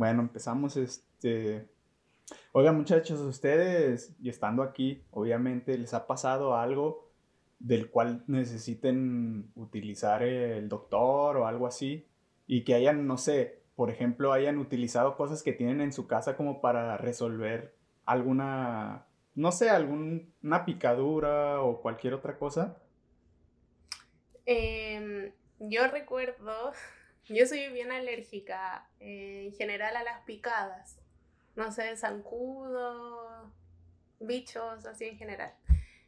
Bueno, empezamos este... Oigan muchachos, ustedes, y estando aquí, obviamente les ha pasado algo del cual necesiten utilizar el doctor o algo así, y que hayan, no sé, por ejemplo, hayan utilizado cosas que tienen en su casa como para resolver alguna, no sé, alguna picadura o cualquier otra cosa. Em, yo recuerdo, yo soy bien alérgica eh, en general a las picadas, no sé, zancudos, bichos, así en general.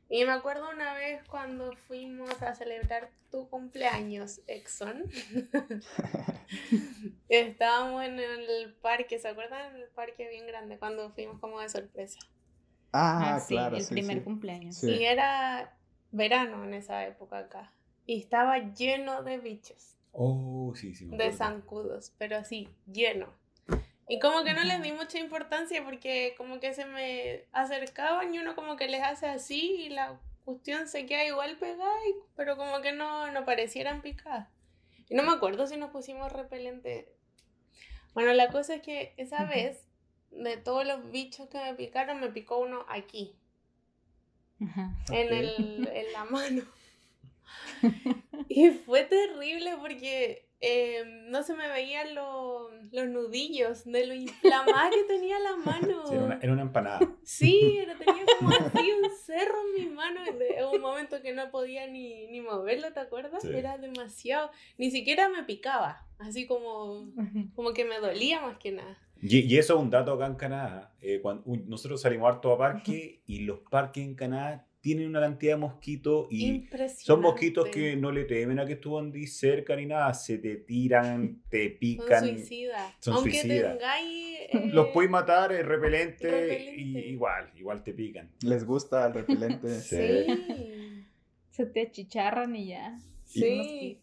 Y me acuerdo una vez cuando fuimos a celebrar tu cumpleaños, Exxon. Estábamos en el parque, ¿se acuerdan? En el parque bien grande, cuando fuimos como de sorpresa. Ah, ah sí, claro. El primer cumpleaños. Y era verano en esa época acá. Y estaba lleno de bichos. Oh, sí, sí. de zancudos, pero así, lleno. Y como que no les di mucha importancia porque como que se me acercaban y uno como que les hace así y la cuestión se queda igual pegada, pero como que no, no parecieran picadas. Y no me acuerdo si nos pusimos repelente. Bueno, la cosa es que esa vez, de todos los bichos que me picaron, me picó uno aquí. En, el, en la mano. Y fue terrible porque Em, no se me veían los nudillos de lo inflamada que tenía la mano. era, una, empanada. Sí, era, tenía como así un cerro en mi mano. En un momento que no podía ni, ni moverlo, ¿te acuerdas? Era demasiado. Ni siquiera me picaba. Así como, como que me dolía más que nada. Y, eso es un dato acá en Canadá. Eh, cuando, nosotros salimos harto a parque y los parques en Canadá tienen una cantidad de mosquitos y son mosquitos que no le temen a que tú andes cerca ni nada, se te tiran, te pican. Son suicidas. Son Aunque suicidas. Tengáis, Los puedes matar, es repelente, y igual, igual te pican. Les gusta el repelente. sí. Se te achicharran y ya. Sí.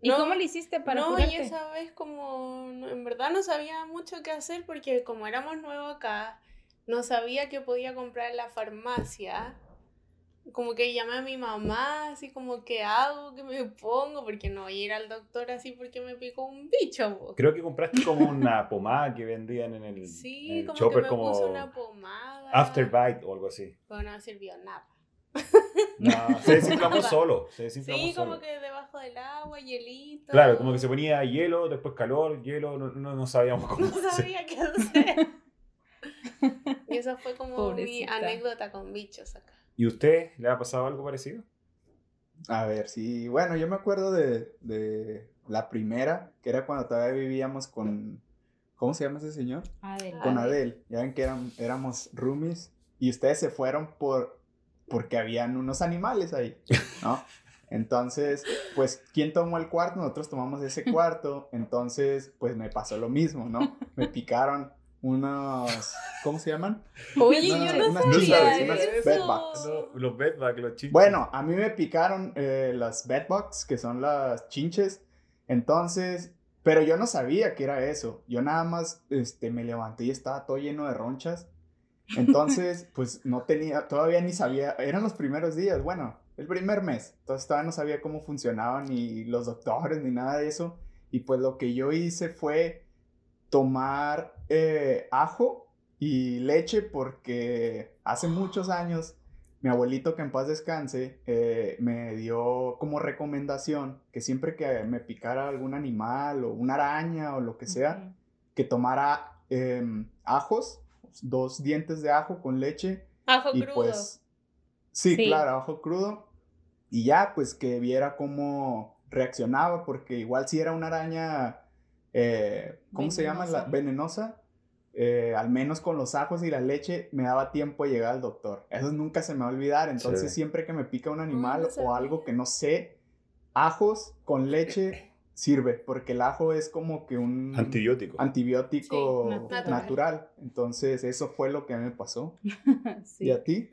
¿Y cómo lo hiciste para No, y esa vez como en verdad no sabía mucho qué hacer porque como éramos nuevos acá, no sabía que podía comprar en la farmacia como que llamé a mi mamá, así como, ¿qué hago? ¿Qué me pongo? Porque no voy a ir al doctor así porque me picó un bicho. Creo que compraste como una pomada que vendían en el, sí, como chopper, que me como puso una pomada. Afterbite o algo así. Pero no sirvió nada. No, se desinflamó solo. Se desinflamó sí, como que debajo del agua, hielito. Claro, como que se ponía hielo, después calor, hielo, no, no, no sabíamos cómo. No sabía qué hacer. y esa fue como mi anécdota con bichos acá. ¿Y usted le ha pasado algo parecido? A ver, sí. Bueno, yo me acuerdo de, de la primera, que era cuando todavía vivíamos con... ¿Cómo se llama ese señor? Adel. Con Adel. Ya ven que eran, éramos roomies y ustedes se fueron por porque habían unos animales ahí, ¿no? Entonces, pues, ¿quién tomó el cuarto? Nosotros tomamos ese cuarto. Entonces, pues me pasó lo mismo, ¿no? Me picaron unos, ¿cómo se llaman? Oye, yo no unas sabía unas bedbugs. los bedbugs, los chinches. Bueno, a mí me picaron eh, las bedbugs, que son las chinches. Entonces, pero yo no sabía que era eso. Yo nada más este, me levanté y estaba todo lleno de ronchas. Entonces, pues no tenía, todavía ni sabía, eran los primeros días, bueno, el primer mes. Entonces todavía no sabía cómo funcionaban ni los doctores ni nada de eso. Y pues lo que yo hice fue tomar eh, ajo y leche porque hace muchos años mi abuelito que en paz descanse eh, me dio como recomendación que siempre que me picara algún animal o una araña o lo que sea, que tomara em, ajos, dos dientes de ajo con leche. Ajo y crudo. Pues, sí, claro, ajo crudo. Y ya, pues que viera cómo reaccionaba, porque igual si era una araña eh, ¿cómo se llama? La venenosa. Eh, al menos con los ajos y la leche me daba tiempo de llegar al doctor. Eso nunca se me va a olvidar. Entonces siempre que me pica un animal o algo que no sé, ajos con leche sirve, porque el ajo es como que un antibiótico, antibiótico natural. Entonces eso fue lo que a mí me pasó. ¿Y a ti?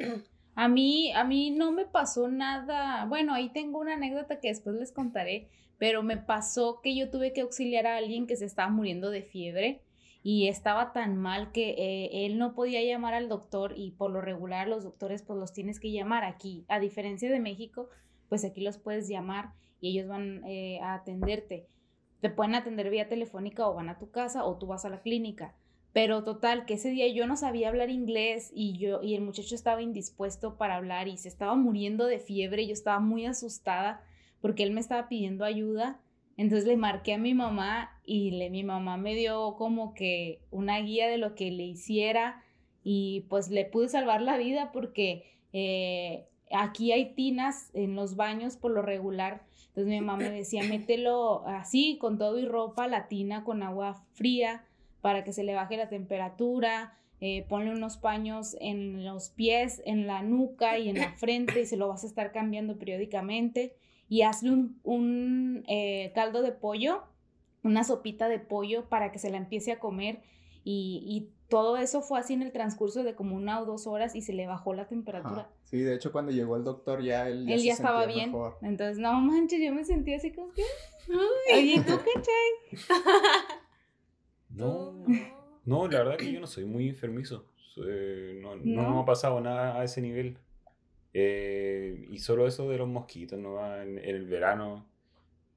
A mí, a mí no me pasó nada. Bueno, ahí tengo una anécdota que después les contaré pero me pasó que yo tuve que auxiliar a alguien que se estaba muriendo de fiebre y estaba tan mal que eh, él no podía llamar al doctor y por lo regular los doctores pues los tienes que llamar aquí, a diferencia de México, pues aquí los puedes llamar y ellos van eh, a atenderte. te pueden atender vía telefónica o van a tu casa o tú vas a la clínica. Pero total, que ese día yo no sabía hablar inglés y yo y el muchacho estaba indispuesto para hablar y se estaba muriendo de fiebre, yo estaba muy asustada porque él me estaba pidiendo ayuda. Entonces le marqué a mi mamá y le, mi mamá me dio como que una guía de lo que le hiciera y pues le pude salvar la vida porque eh, aquí hay tinas en los baños por lo regular. Entonces mi mamá me decía, mételo así, con todo y ropa, la tina con agua fría para que se le baje la temperatura. Eh, ponle unos paños en los pies, en la nuca y en la frente y se lo vas a estar cambiando periódicamente y hazle un, eh, caldo de pollo, una sopita de pollo para que se la empiece a comer y, todo eso fue así en el transcurso de como una o dos horas y se le bajó la temperatura. Sí, de hecho cuando llegó el doctor ya él ya, él ya estaba bien. Entonces, no manches, yo me sentía así como que... Oye, ¿tú cachai? no, no, la verdad que yo no soy muy enfermizo. no, no, me ha pasado nada a ese nivel. Eh, y solo eso de los mosquitos, ¿no? En, el verano,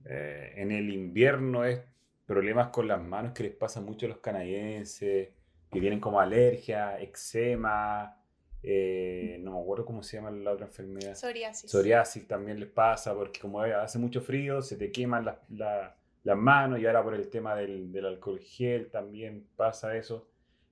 eh, en el invierno es problemas con las manos que les pasa mucho a los canadienses, que tienen como alergia, eczema, eh, no me acuerdo cómo se llama la otra enfermedad. Psoriasis. Psoriasis también les pasa porque como hace mucho frío se te queman las manos y ahora por el tema del, del alcohol gel también pasa eso.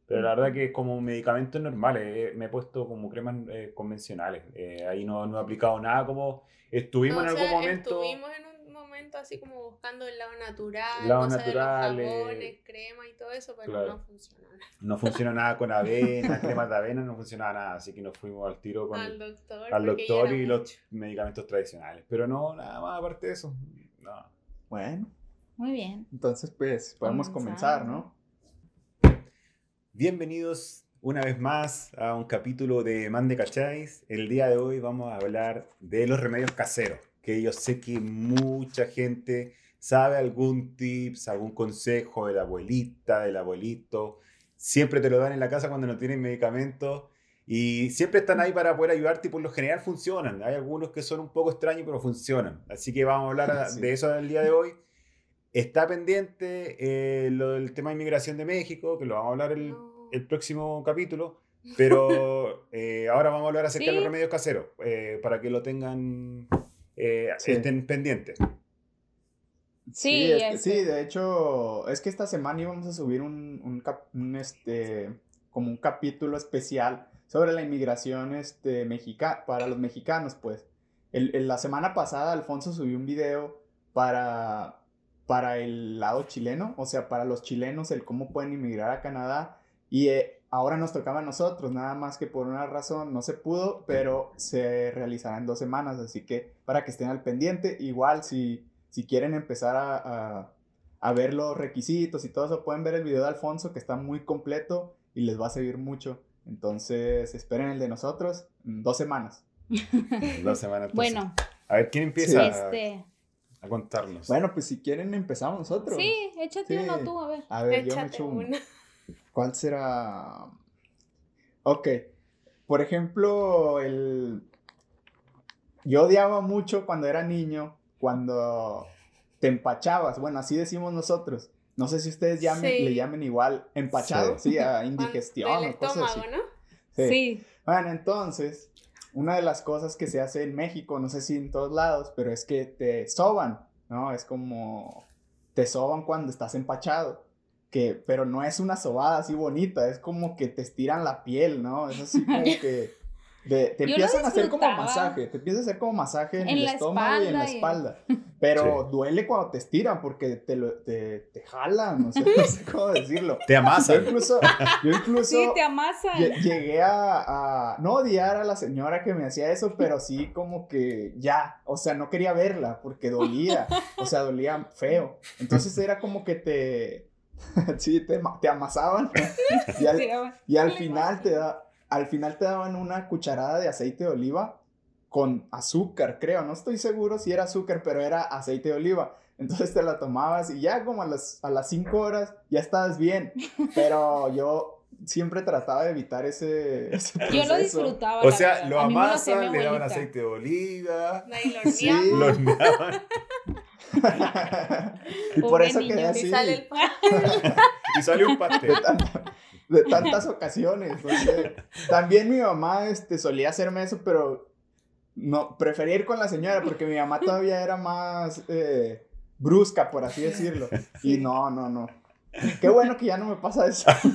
Pero la verdad que como medicamentos normales, eh, me he puesto como cremas eh, convencionales. Eh, ahí no, no he aplicado nada como estuvimos en algún momento. Estuvimos en un momento así como buscando el lado natural, lado natural, de los jabones, crema y todo eso, pero no funciona nada. No funciona nada con avena, cremas de avena, no funciona nada, así que nos fuimos al tiro con al doctor, al doctor y los medicamentos tradicionales. Pero no, nada más aparte de eso. No. Bueno. Muy bien. Entonces, pues, podemos comenzar ¿no? Bienvenidos una vez más a un capítulo de Man de Cacháis. El día de hoy vamos a hablar de los remedios caseros, que yo sé que mucha gente sabe algún tips, algún consejo de la abuelita, del abuelito. Siempre te lo dan en la casa cuando no tienen medicamentos y siempre están ahí para poder ayudarte y por lo general funcionan. Hay algunos que son un poco extraños, pero funcionan. Así que vamos a hablar de eso el día de hoy. Está pendiente eh, lo del tema de inmigración de México, que lo vamos a hablar el, el próximo capítulo, pero eh, ahora vamos a hablar acerca de los remedios caseros, eh, para que lo tengan, estén pendientes. Sí, sí, de hecho, es que esta semana íbamos a subir un, un, este, como un capítulo especial sobre la inmigración este, mexica para los mexicanos, pues. El, la semana pasada Alfonso subió un video para para el lado chileno, o sea, para los chilenos, el cómo pueden inmigrar a Canadá. Y eh, ahora nos tocaba a nosotros, nada más que por una razón no se pudo, pero se realizará en dos semanas, así que para que estén al pendiente, igual si, si quieren empezar a, a, ver los requisitos y todo eso, pueden ver el video de Alfonso que está muy completo y les va a servir mucho. Entonces, esperen el de nosotros, dos semanas. dos semanas. Bueno. A ver, ¿quién empieza? Este a contarnos. Bueno, pues si quieren empezamos nosotros. Sí, échate uno tú, a ver. A ver, yo me echo uno. ¿Cuál será? Ok. Por ejemplo, el... Yo odiaba mucho cuando era niño, cuando te empachabas. Bueno, así decimos nosotros. No sé si ustedes llamen, le llamen igual empachado, sí, a indigestión o cosas así. ¿no? sí. Bueno, entonces, una de las cosas que se hace en México, no sé si en todos lados, pero es que te soban, ¿no? Es como te soban cuando estás empachado. Que, pero no es una sobada así bonita, es como que te estiran la piel, ¿no? Es así como que te empiezan a hacer como masaje, te empiezan a hacer como masaje en, el estómago y en la espalda. Pero duele cuando te estiran porque te, lo, te, te jalan, no sé, no sé, cómo decirlo. Te amasan. Yo incluso, yo incluso sí, te amasan. Llegué a, a, no odiar a la señora que me hacía eso, pero sí como que ya, o sea, no quería verla porque dolía, o sea, dolía feo. Entonces era como que te, sí, te, te amasaban y al, y al final te da al final te daban una cucharada de aceite de oliva con azúcar, creo. No estoy seguro si era azúcar, pero era aceite de oliva. Entonces te la tomabas y ya como a las, a las cinco horas ya estabas bien. Pero yo siempre trataba de evitar ese, Yo lo disfrutaba. O sea, lo amasan, le daban aceite de oliva. Sí. Lo y por eso quedé así. Y sale, el y sale un pastel. De, tantas ocasiones. También mi mamá este, solía hacerme eso, pero no, prefería ir con la señora porque mi mamá todavía era más eh, brusca, por así decirlo. Y no, no, no. Qué bueno que ya no me pasa eso.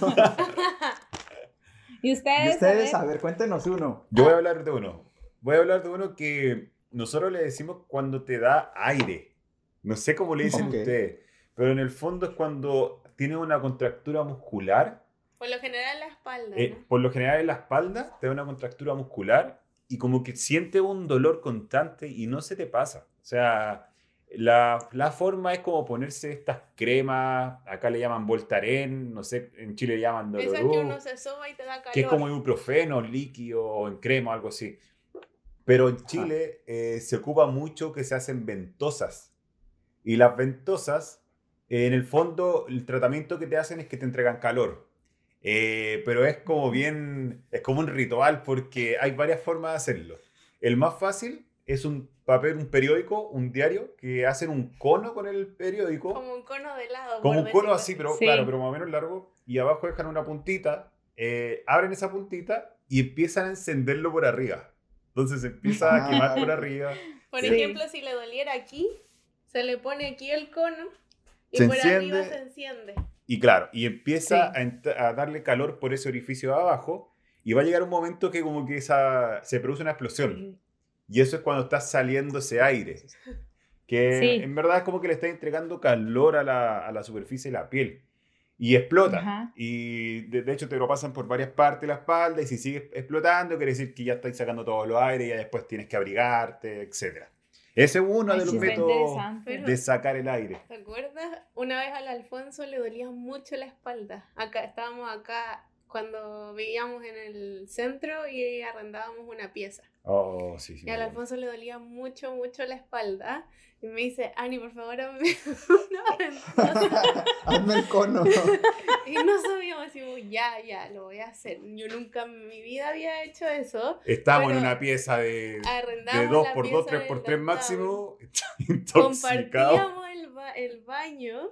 ¿Y ustedes? ¿Y ustedes? A ver, cuéntenos uno. Yo voy a hablar de uno. Voy a hablar de uno que nosotros le decimos cuando te da aire. No sé cómo le dicen ustedes, pero en el fondo es cuando tiene una contractura muscular. Por lo general en la espalda. Eh, por lo general en la espalda te da una contractura muscular y como que siente un dolor constante y no se te pasa. O sea, la, la, forma es como ponerse estas cremas, acá le llaman Voltaren, no sé, en Chile le llaman Dolorú. Esa que uno se soba y te da calor. Que es como ibuprofeno, líquido o en crema o algo así. Pero en Chile eh, se ocupa mucho que se hacen ventosas. Y las ventosas, en el fondo, el tratamiento que te hacen es que te entregan calor. Eh, pero es como bien, es como un ritual porque hay varias formas de hacerlo. El más fácil es un papel, un periódico, un diario, que hacen un cono con el periódico. Como un cono de lado. Como un cono así, pero claro, pero más o menos largo. Y abajo dejan una puntita, eh, abren esa puntita y empiezan a encenderlo por arriba. Entonces se empieza a quemar por arriba. Por ejemplo, si le doliera aquí, se le pone aquí el cono y por arriba se enciende. Y claro, y empieza a, darle calor por ese orificio de abajo y va a llegar un momento que como que esa, se produce una explosión. Y eso es cuando está saliendo ese aire. Que en verdad es como que le está entregando calor a la, a la superficie de la piel. Y explota. Y de, hecho te lo pasan por varias partes de la espalda y si sigue explotando quiere decir que ya estás sacando todo los aire y ya después tienes que abrigarte, etc. Ese es uno de los métodos de sacar el aire. ¿Te acuerdas? Una vez al Alfonso le dolía mucho la espalda. Acá estábamos acá cuando vivíamos en el centro y arrendábamos una pieza. Oh, sí, sí. Y al Alfonso le dolía mucho, mucho la espalda. Y me dice, Ani, por favor, hazme hazme el cono. y no sabíamos, decimos, ya, ya, lo voy a hacer. Yo nunca en mi vida había hecho eso. Estamos en una pieza de, de 2 por 2 3 por 3 máximo. Compartíamos el, el baño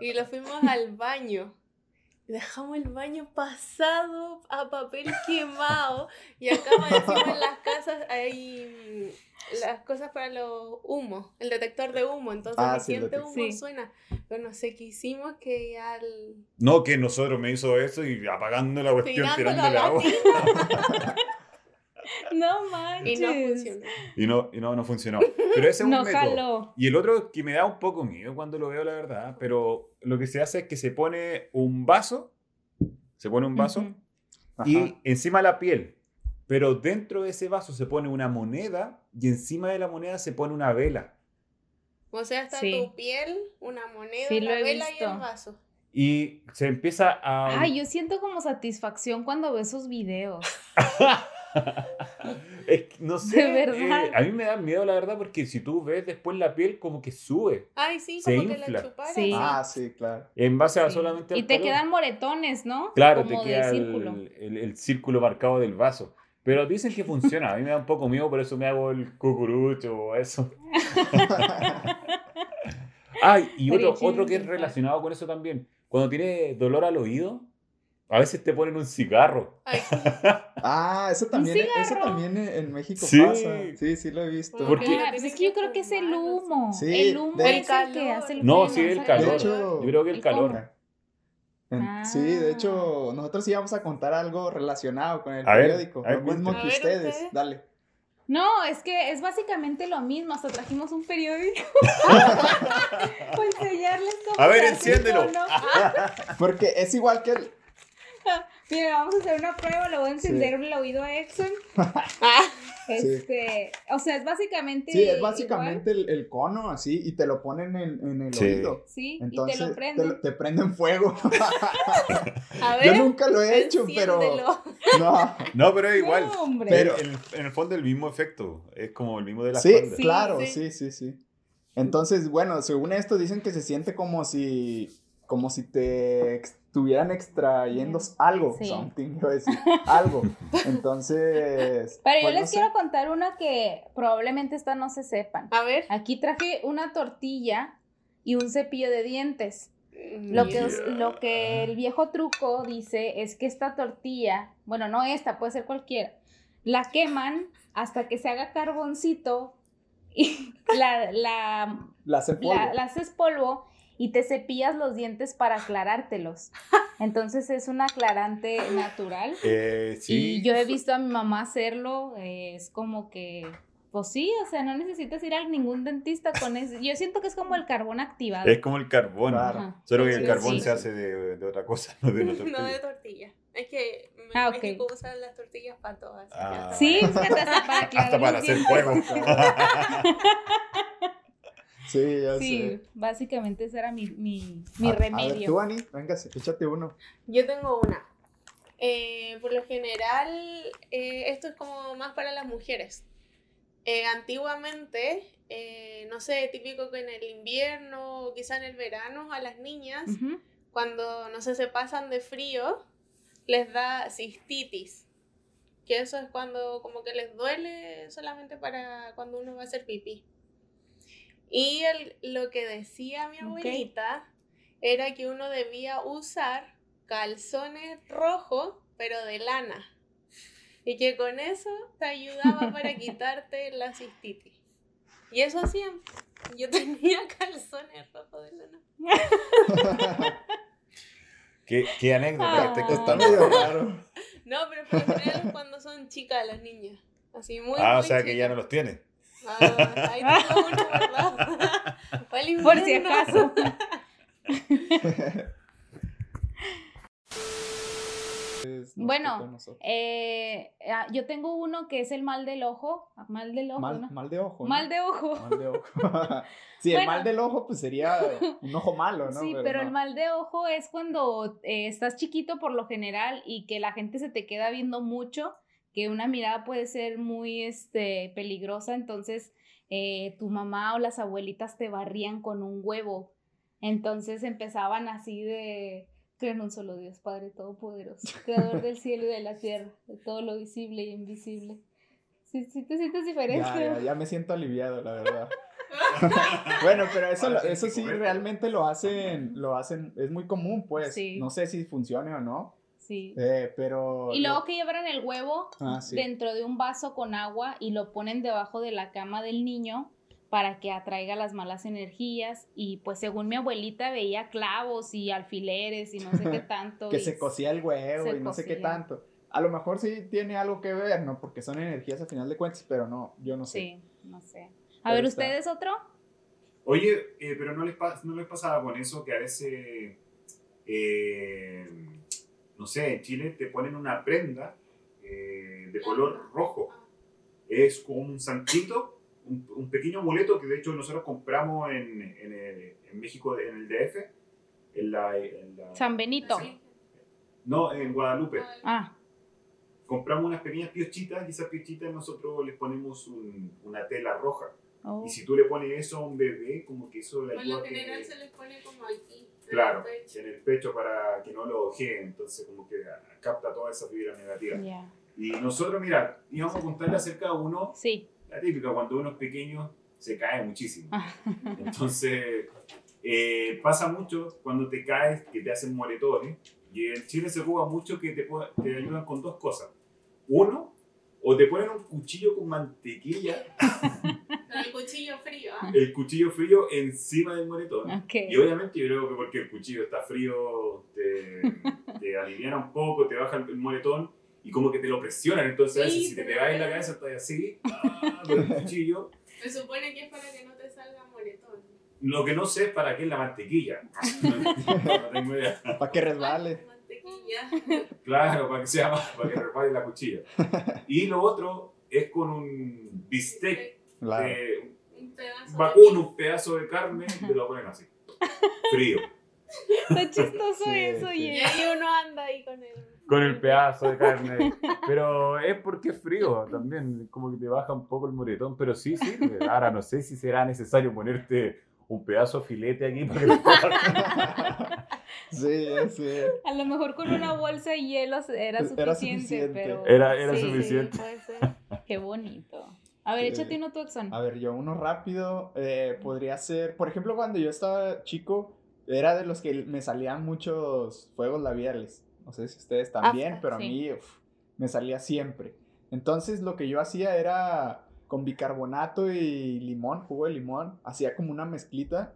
y lo fuimos al baño dejamos el baño pasado a papel quemado y acá encima en las casas hay mm, las cosas para los humos, el detector de humo, entonces ah, siente humo suena, pero no sé qué hicimos que ya No, que nosotros me hizo eso y apagando la cuestión, tirándole agua. No manches. Y no funcionó. Y no, y no, no funcionó. Pero ese es un método. Y el otro que me da un poco miedo cuando lo veo, la verdad, pero lo que se hace es que se pone un vaso, se pone un vaso y encima la piel. Pero dentro de ese vaso se pone una moneda y encima de la moneda se pone una vela. O sea, está tu piel, una moneda, la vela y el vaso. Y se empieza a... Ay, yo siento como satisfacción cuando veo esos videos. no sé. Eh, a mí me da miedo, la verdad, porque si tú ves después la piel, como que sube. Ay, sí, como que la chupara. Sí. Ah, sí, claro. En base a solamente. y te quedan moretones, ¿no? Claro, te queda el, círculo marcado del vaso. Pero dicen que funciona. A mí me da un poco miedo, por eso me hago el cucurucho o eso. Ay, y otro, otro que es relacionado con eso también. Cuando tiene dolor al oído, a veces te ponen un cigarro. ah, eso también, eso también en México pasa. Sí, sí lo he visto. Porque pues es que yo creo que es el humo. Sí, el humo es el que hace el No, sí, el calor. yo creo que el, calor. Sí, de hecho, ah. nosotros íbamos a contar algo relacionado con el periódico. lo mismo que ustedes. Dale. No, es que es básicamente lo mismo. Hasta trajimos un periódico. Para enseñarles cómo. A ver, enciéndelo. Porque es igual que el Mira, vamos a hacer una prueba, le voy a encender el oído a Exxon. este, o sea, es básicamente. Sí, es básicamente el, cono así y te lo ponen en, en el oído. Sí, Entonces, y te lo prenden. Te, prenden fuego. a ver, Yo nunca lo he hecho, pero. No. no, pero es igual. pero en, en, el fondo el mismo efecto. Es como el mismo de la Sí, claro, sí, sí, sí. Entonces, bueno, según esto dicen que se siente como si como si te estuvieran extrayendo algo, something, decir, algo. Entonces. Pero yo pues, les quiero contar una que probablemente esta no se sepan. A ver. Aquí traje una tortilla y un cepillo de dientes. Lo que, lo que el viejo truco dice es que esta tortilla, bueno, no esta, puede ser cualquiera, la queman hasta que se haga carboncito y la, la, la, polvo. la haces polvo y te cepillas los dientes para aclarártelos. Entonces es un aclarante natural. Eh, sí. Y yo he visto a mi mamá hacerlo, eh, es como que pues sí, o sea, no necesitas ir a ningún dentista con eso. Yo siento que es como el carbón activado. Es como el carbón. Solo que el carbón se hace de, de, otra cosa, no de tortilla. No de tortilla. Es que ah, México usan las tortillas para todas. Ah. Sí, hasta para Hasta para hacer fuego. sí, ya sí, básicamente ese era mi, mi, mi remedio. A ver, tú, Ani, venga, échate uno. Yo tengo una. Eh, por lo general, eh, esto es como más para las mujeres. Eh, antiguamente, eh, no sé, típico que en el invierno o quizá en el verano a las niñas, cuando, no sé, se pasan de frío, les da cistitis. Que eso es cuando como que les duele solamente para cuando uno va a hacer pipí. Y lo que decía mi abuelita era que uno debía usar calzones rojos, pero de lana. Y que con eso te ayudaba para quitarte la cistitis. Y eso hacían. Yo tenía calzones rojos de lana. ¿Qué, qué anécdota? Ah. Está medio raro. No, pero por lo general cuando son chicas las niñas. Así muy Ah, o sea que ya no los tiene. Ah, ahí tengo uno, ¿verdad? Por si acaso. bueno, eh, ah, yo tengo uno que es el mal del ojo. Mal del ojo. Mal, de ojo. Mal de ojo. Mal de ojo. sí, el mal del ojo pues sería un ojo malo, ¿no? Sí, pero, el mal de ojo es cuando eh, estás chiquito por lo general y que la gente se te queda viendo mucho, que una mirada puede ser muy este, peligrosa, entonces eh, tu mamá o las abuelitas te barrían con un huevo. Entonces empezaban así de Creo en un solo Dios, Padre Todopoderoso, Creador del cielo y de la tierra, de todo lo visible y invisible. Sí, sí te sientes diferente. Ya, ya, me siento aliviado, la verdad. bueno, pero eso, eso sí realmente lo hacen, lo hacen, es muy común, pues. No sé si funcione o no. Sí. Eh, pero. Y luego que llevan el huevo ah, dentro de un vaso con agua y lo ponen debajo de la cama del niño para que atraiga las malas energías y pues según mi abuelita veía clavos y alfileres y no sé qué tanto. que se cosía el huevo y no sé qué tanto. A lo mejor sí tiene algo que ver, ¿no? Porque son energías a final de cuentas, pero no, yo no sé. Sí, no sé. A ver, ¿ustedes otro? Oye, eh, pero no les, no les pasaba con eso que a veces, eh, no sé, en Chile te ponen una prenda eh, de color rojo. Es como un santito un, pequeño amuleto que de hecho nosotros compramos en, en, en México, en el DF, en la, San Benito. No, en Guadalupe. Ah. Compramos unas pequeñas piochitas y esas piochitas nosotros les ponemos una tela roja. Oh. Y si tú le pones eso a un bebé, como que eso le ayuda. Por lo general se les pone como aquí. Claro, en el pecho para que no lo ojeen, entonces como que capta toda esa fibra negativa. Y nosotros, mira, íbamos a contarle acerca de uno sí la típica, cuando uno es pequeño se cae muchísimo. Entonces, eh, pasa mucho cuando te caes que te hacen moretones. Y en Chile se juega mucho que te, te ayudan con dos cosas. Uno, o te ponen un cuchillo con mantequilla. el cuchillo frío. encima del moretón. Y obviamente yo creo que porque el cuchillo está frío, te, te aliviana un poco, te baja el moretón y como que te lo presionan. Entonces, si te pegas en la cabeza, estás así, ah, con el cuchillo. Se supone que es para que no te salga moretón. Lo que no sé es para qué es la mantequilla. no, tengo idea. Para que resbale. Claro, para que sea más, para que resbale la cuchilla. Y lo otro es con un bistec claro. de un pedazo vacuno, un pedazo de carne, y te lo ponen así. Frío. Está chistoso eso, y uno anda ahí con él con el pedazo de carne. Pero es porque es frío también, como que te baja un poco el moretón, pero sí sirve. Ahora no sé si será necesario ponerte un pedazo de filete aquí para que Sí, sí. A lo mejor con una bolsa de hielo era suficiente, era suficiente. pero... Era, era suficiente. puede ser. Qué bonito. A ver, échate uno tu Exxon. A ver, yo uno rápido eh, podría ser, por ejemplo, cuando yo estaba chico, era de los que me salían muchos fuegos labiales. No sé si ustedes también, pero a mí me salía siempre. Entonces lo que yo hacía era con bicarbonato y limón, jugo de limón, hacía como una mezclita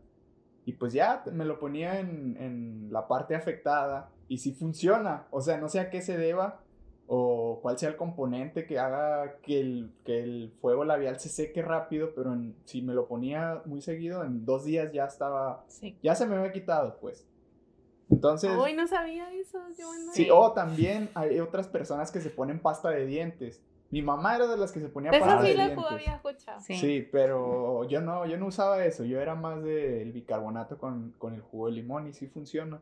y pues ya me lo ponía en, en la parte afectada y si funciona, o sea, no sé a qué se deba, o cuál sea el componente que haga que el, que el fuego labial se seque rápido, pero si me lo ponía muy seguido, en dos días ya estaba, ya se me había quitado, pues. Entonces... Hoy no sabía eso, Sí, o también hay otras personas que se ponen pasta de dientes. Mi mamá era de las que se ponía pasta de dientes. había escuchado. Sí. sí. pero yo no, yo no usaba eso, yo era más del bicarbonato con, con el jugo de limón y sí funciona.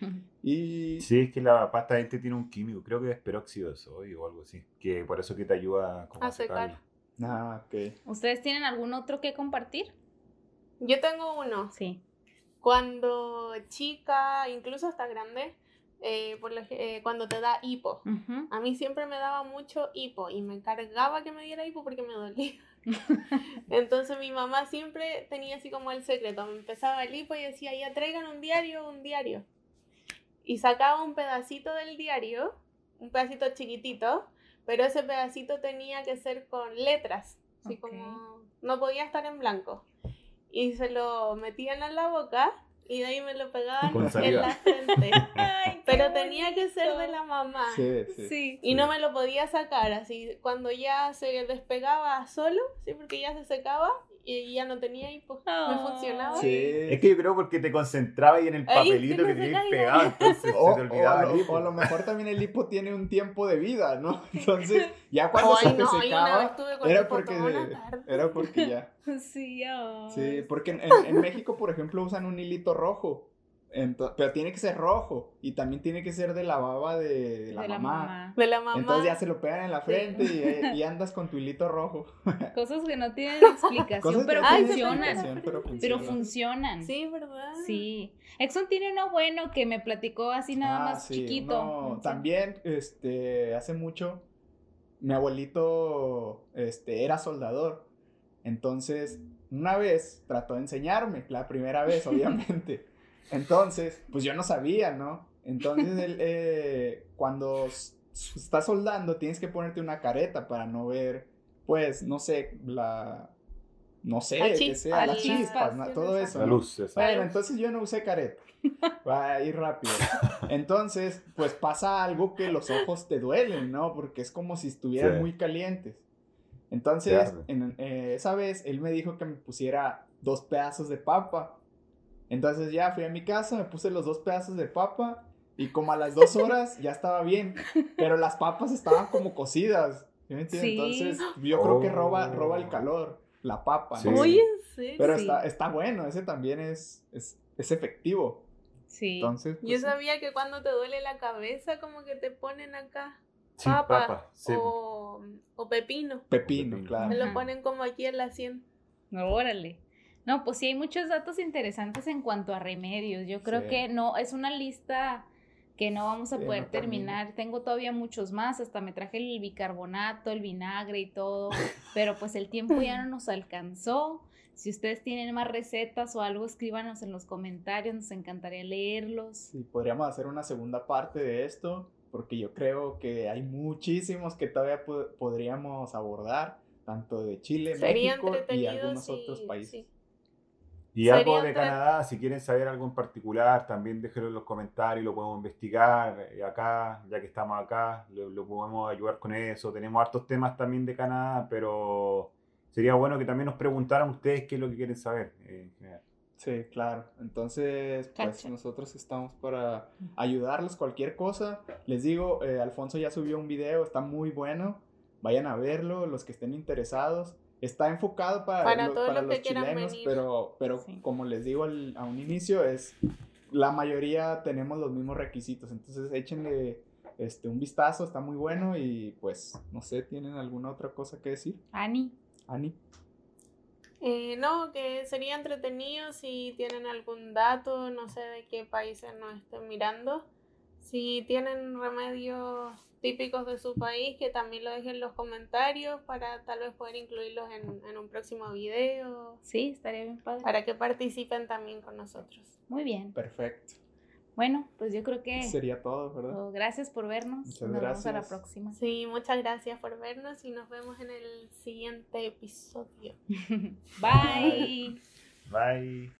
Y... Sí, es que la pasta de tiene un químico, creo que es peróxido de sodio o algo así, que por eso que te ayuda a, a secar. Ah, ok. ¿Ustedes tienen algún otro que compartir? Yo tengo uno. Sí. Cuando chica, incluso hasta grande, eh, por eh, cuando te da hipo. A mí siempre me daba mucho hipo y me encargaba que me diera hipo porque me dolía. Entonces mi mamá siempre tenía así como el secreto. Me empezaba el hipo y decía, ya traigan un diario, un diario y sacaba un pedacito del diario, un pedacito chiquitito, pero ese pedacito tenía que ser con letras, así como no podía estar en blanco. Y se lo metían en la boca y de ahí me lo pegaban en la frente. pero tenía que ser de la mamá. Sí, sí. Y no me lo podía sacar, así cuando ya se despegaba solo, sí, porque ya se secaba, y ya no tenía hipo. me oh. funcionaba. Sí. Es que yo creo porque te concentraba ahí en el papelito que, tenías pegado, entonces se te olvidaba o, el hipo. O a lo mejor también el hipo tiene un tiempo de vida, ¿no? Entonces, ya cuando se te secaba, era porque, era porque ya. Sí, Sí, porque en, en México, por ejemplo, usan un hilito rojo pero tiene que ser rojo y también tiene que ser de la baba de, la, mamá. De la mamá. Entonces ya se lo pegan en la frente y, y, andas con tu hilito rojo. Cosas que no tienen explicación, pero, funcionan. pero, funcionan. Sí, ¿verdad? Sí. Exxon tiene uno bueno que me platicó así nada ah, más chiquito. también, este, hace mucho, mi abuelito, este, era soldador. Entonces, una vez trató de enseñarme, la primera vez, obviamente. Entonces, pues yo no sabía, ¿no? Entonces, él, eh, cuando estás soldando, tienes que ponerte una careta para no ver, pues, no sé, la... No sé, que sea, las chispas, todo eso. La luz, Bueno, entonces yo no usé careta. Va a ir rápido. Entonces, pues pasa algo que los ojos te duelen, ¿no? Porque es como si estuvieran muy calientes. Entonces, en, eh, esa vez, él me dijo que me pusiera dos pedazos de papa entonces ya fui a mi casa, me puse los dos pedazos de papa y como a las dos horas ya estaba bien, pero las papas estaban como cocidas. ¿sí me Entonces yo creo que roba, roba el calor, la papa. Sí. Muy en Pero está, está bueno, ese también es, es, es efectivo. Sí. Entonces, yo pues, sabía que cuando te duele la cabeza como que te ponen acá papa, o, o, pepino. Pepino, claro. Me lo ponen como aquí en la sien. Órale. No, pues sí hay muchos datos interesantes en cuanto a remedios. Yo creo que no, es una lista que no vamos a poder terminar. Tengo todavía muchos más, hasta me traje el bicarbonato, el vinagre y todo, pero pues el tiempo ya no nos alcanzó. Si ustedes tienen más recetas o algo, escríbanos en los comentarios, nos encantaría leerlos. Sí, podríamos hacer una segunda parte de esto, porque yo creo que hay muchísimos que todavía podríamos abordar, tanto de Chile, México y algunos otros países. Y algo de Canadá, si quieren saber algo en particular, también déjenlo en los comentarios, lo podemos investigar eh, acá, ya que estamos acá, lo, podemos ayudar con eso. Tenemos hartos temas también de Canadá, pero sería bueno que también nos preguntaran ustedes qué es lo que quieren saber. Eh, sí, claro. Entonces, pues nosotros estamos para ayudarlos cualquier cosa. Les digo, eh, Alfonso ya subió un video, está muy bueno. Vayan a verlo, los que estén interesados está enfocado para, los, chilenos, pero, pero como les digo a un inicio, es la mayoría tenemos los mismos requisitos, entonces échenle este, un vistazo, está muy bueno y pues no sé, ¿tienen alguna otra cosa que decir? Ani. Ani. Eh, no, que sería entretenido si tienen algún dato, no sé de qué países nos estén mirando. Si tienen remedios típicos de su país, que también lo dejen en los comentarios para tal vez poder incluirlos en, en un próximo video. Sí, estaría bien padre. Para que participen también con nosotros. Muy bien. Perfecto. Bueno, pues yo creo que... Sería todo, ¿verdad? Gracias por vernos. Muchas nos gracias. vemos a la próxima. Sí, muchas gracias por vernos y nos vemos en el siguiente episodio. Bye. Bye.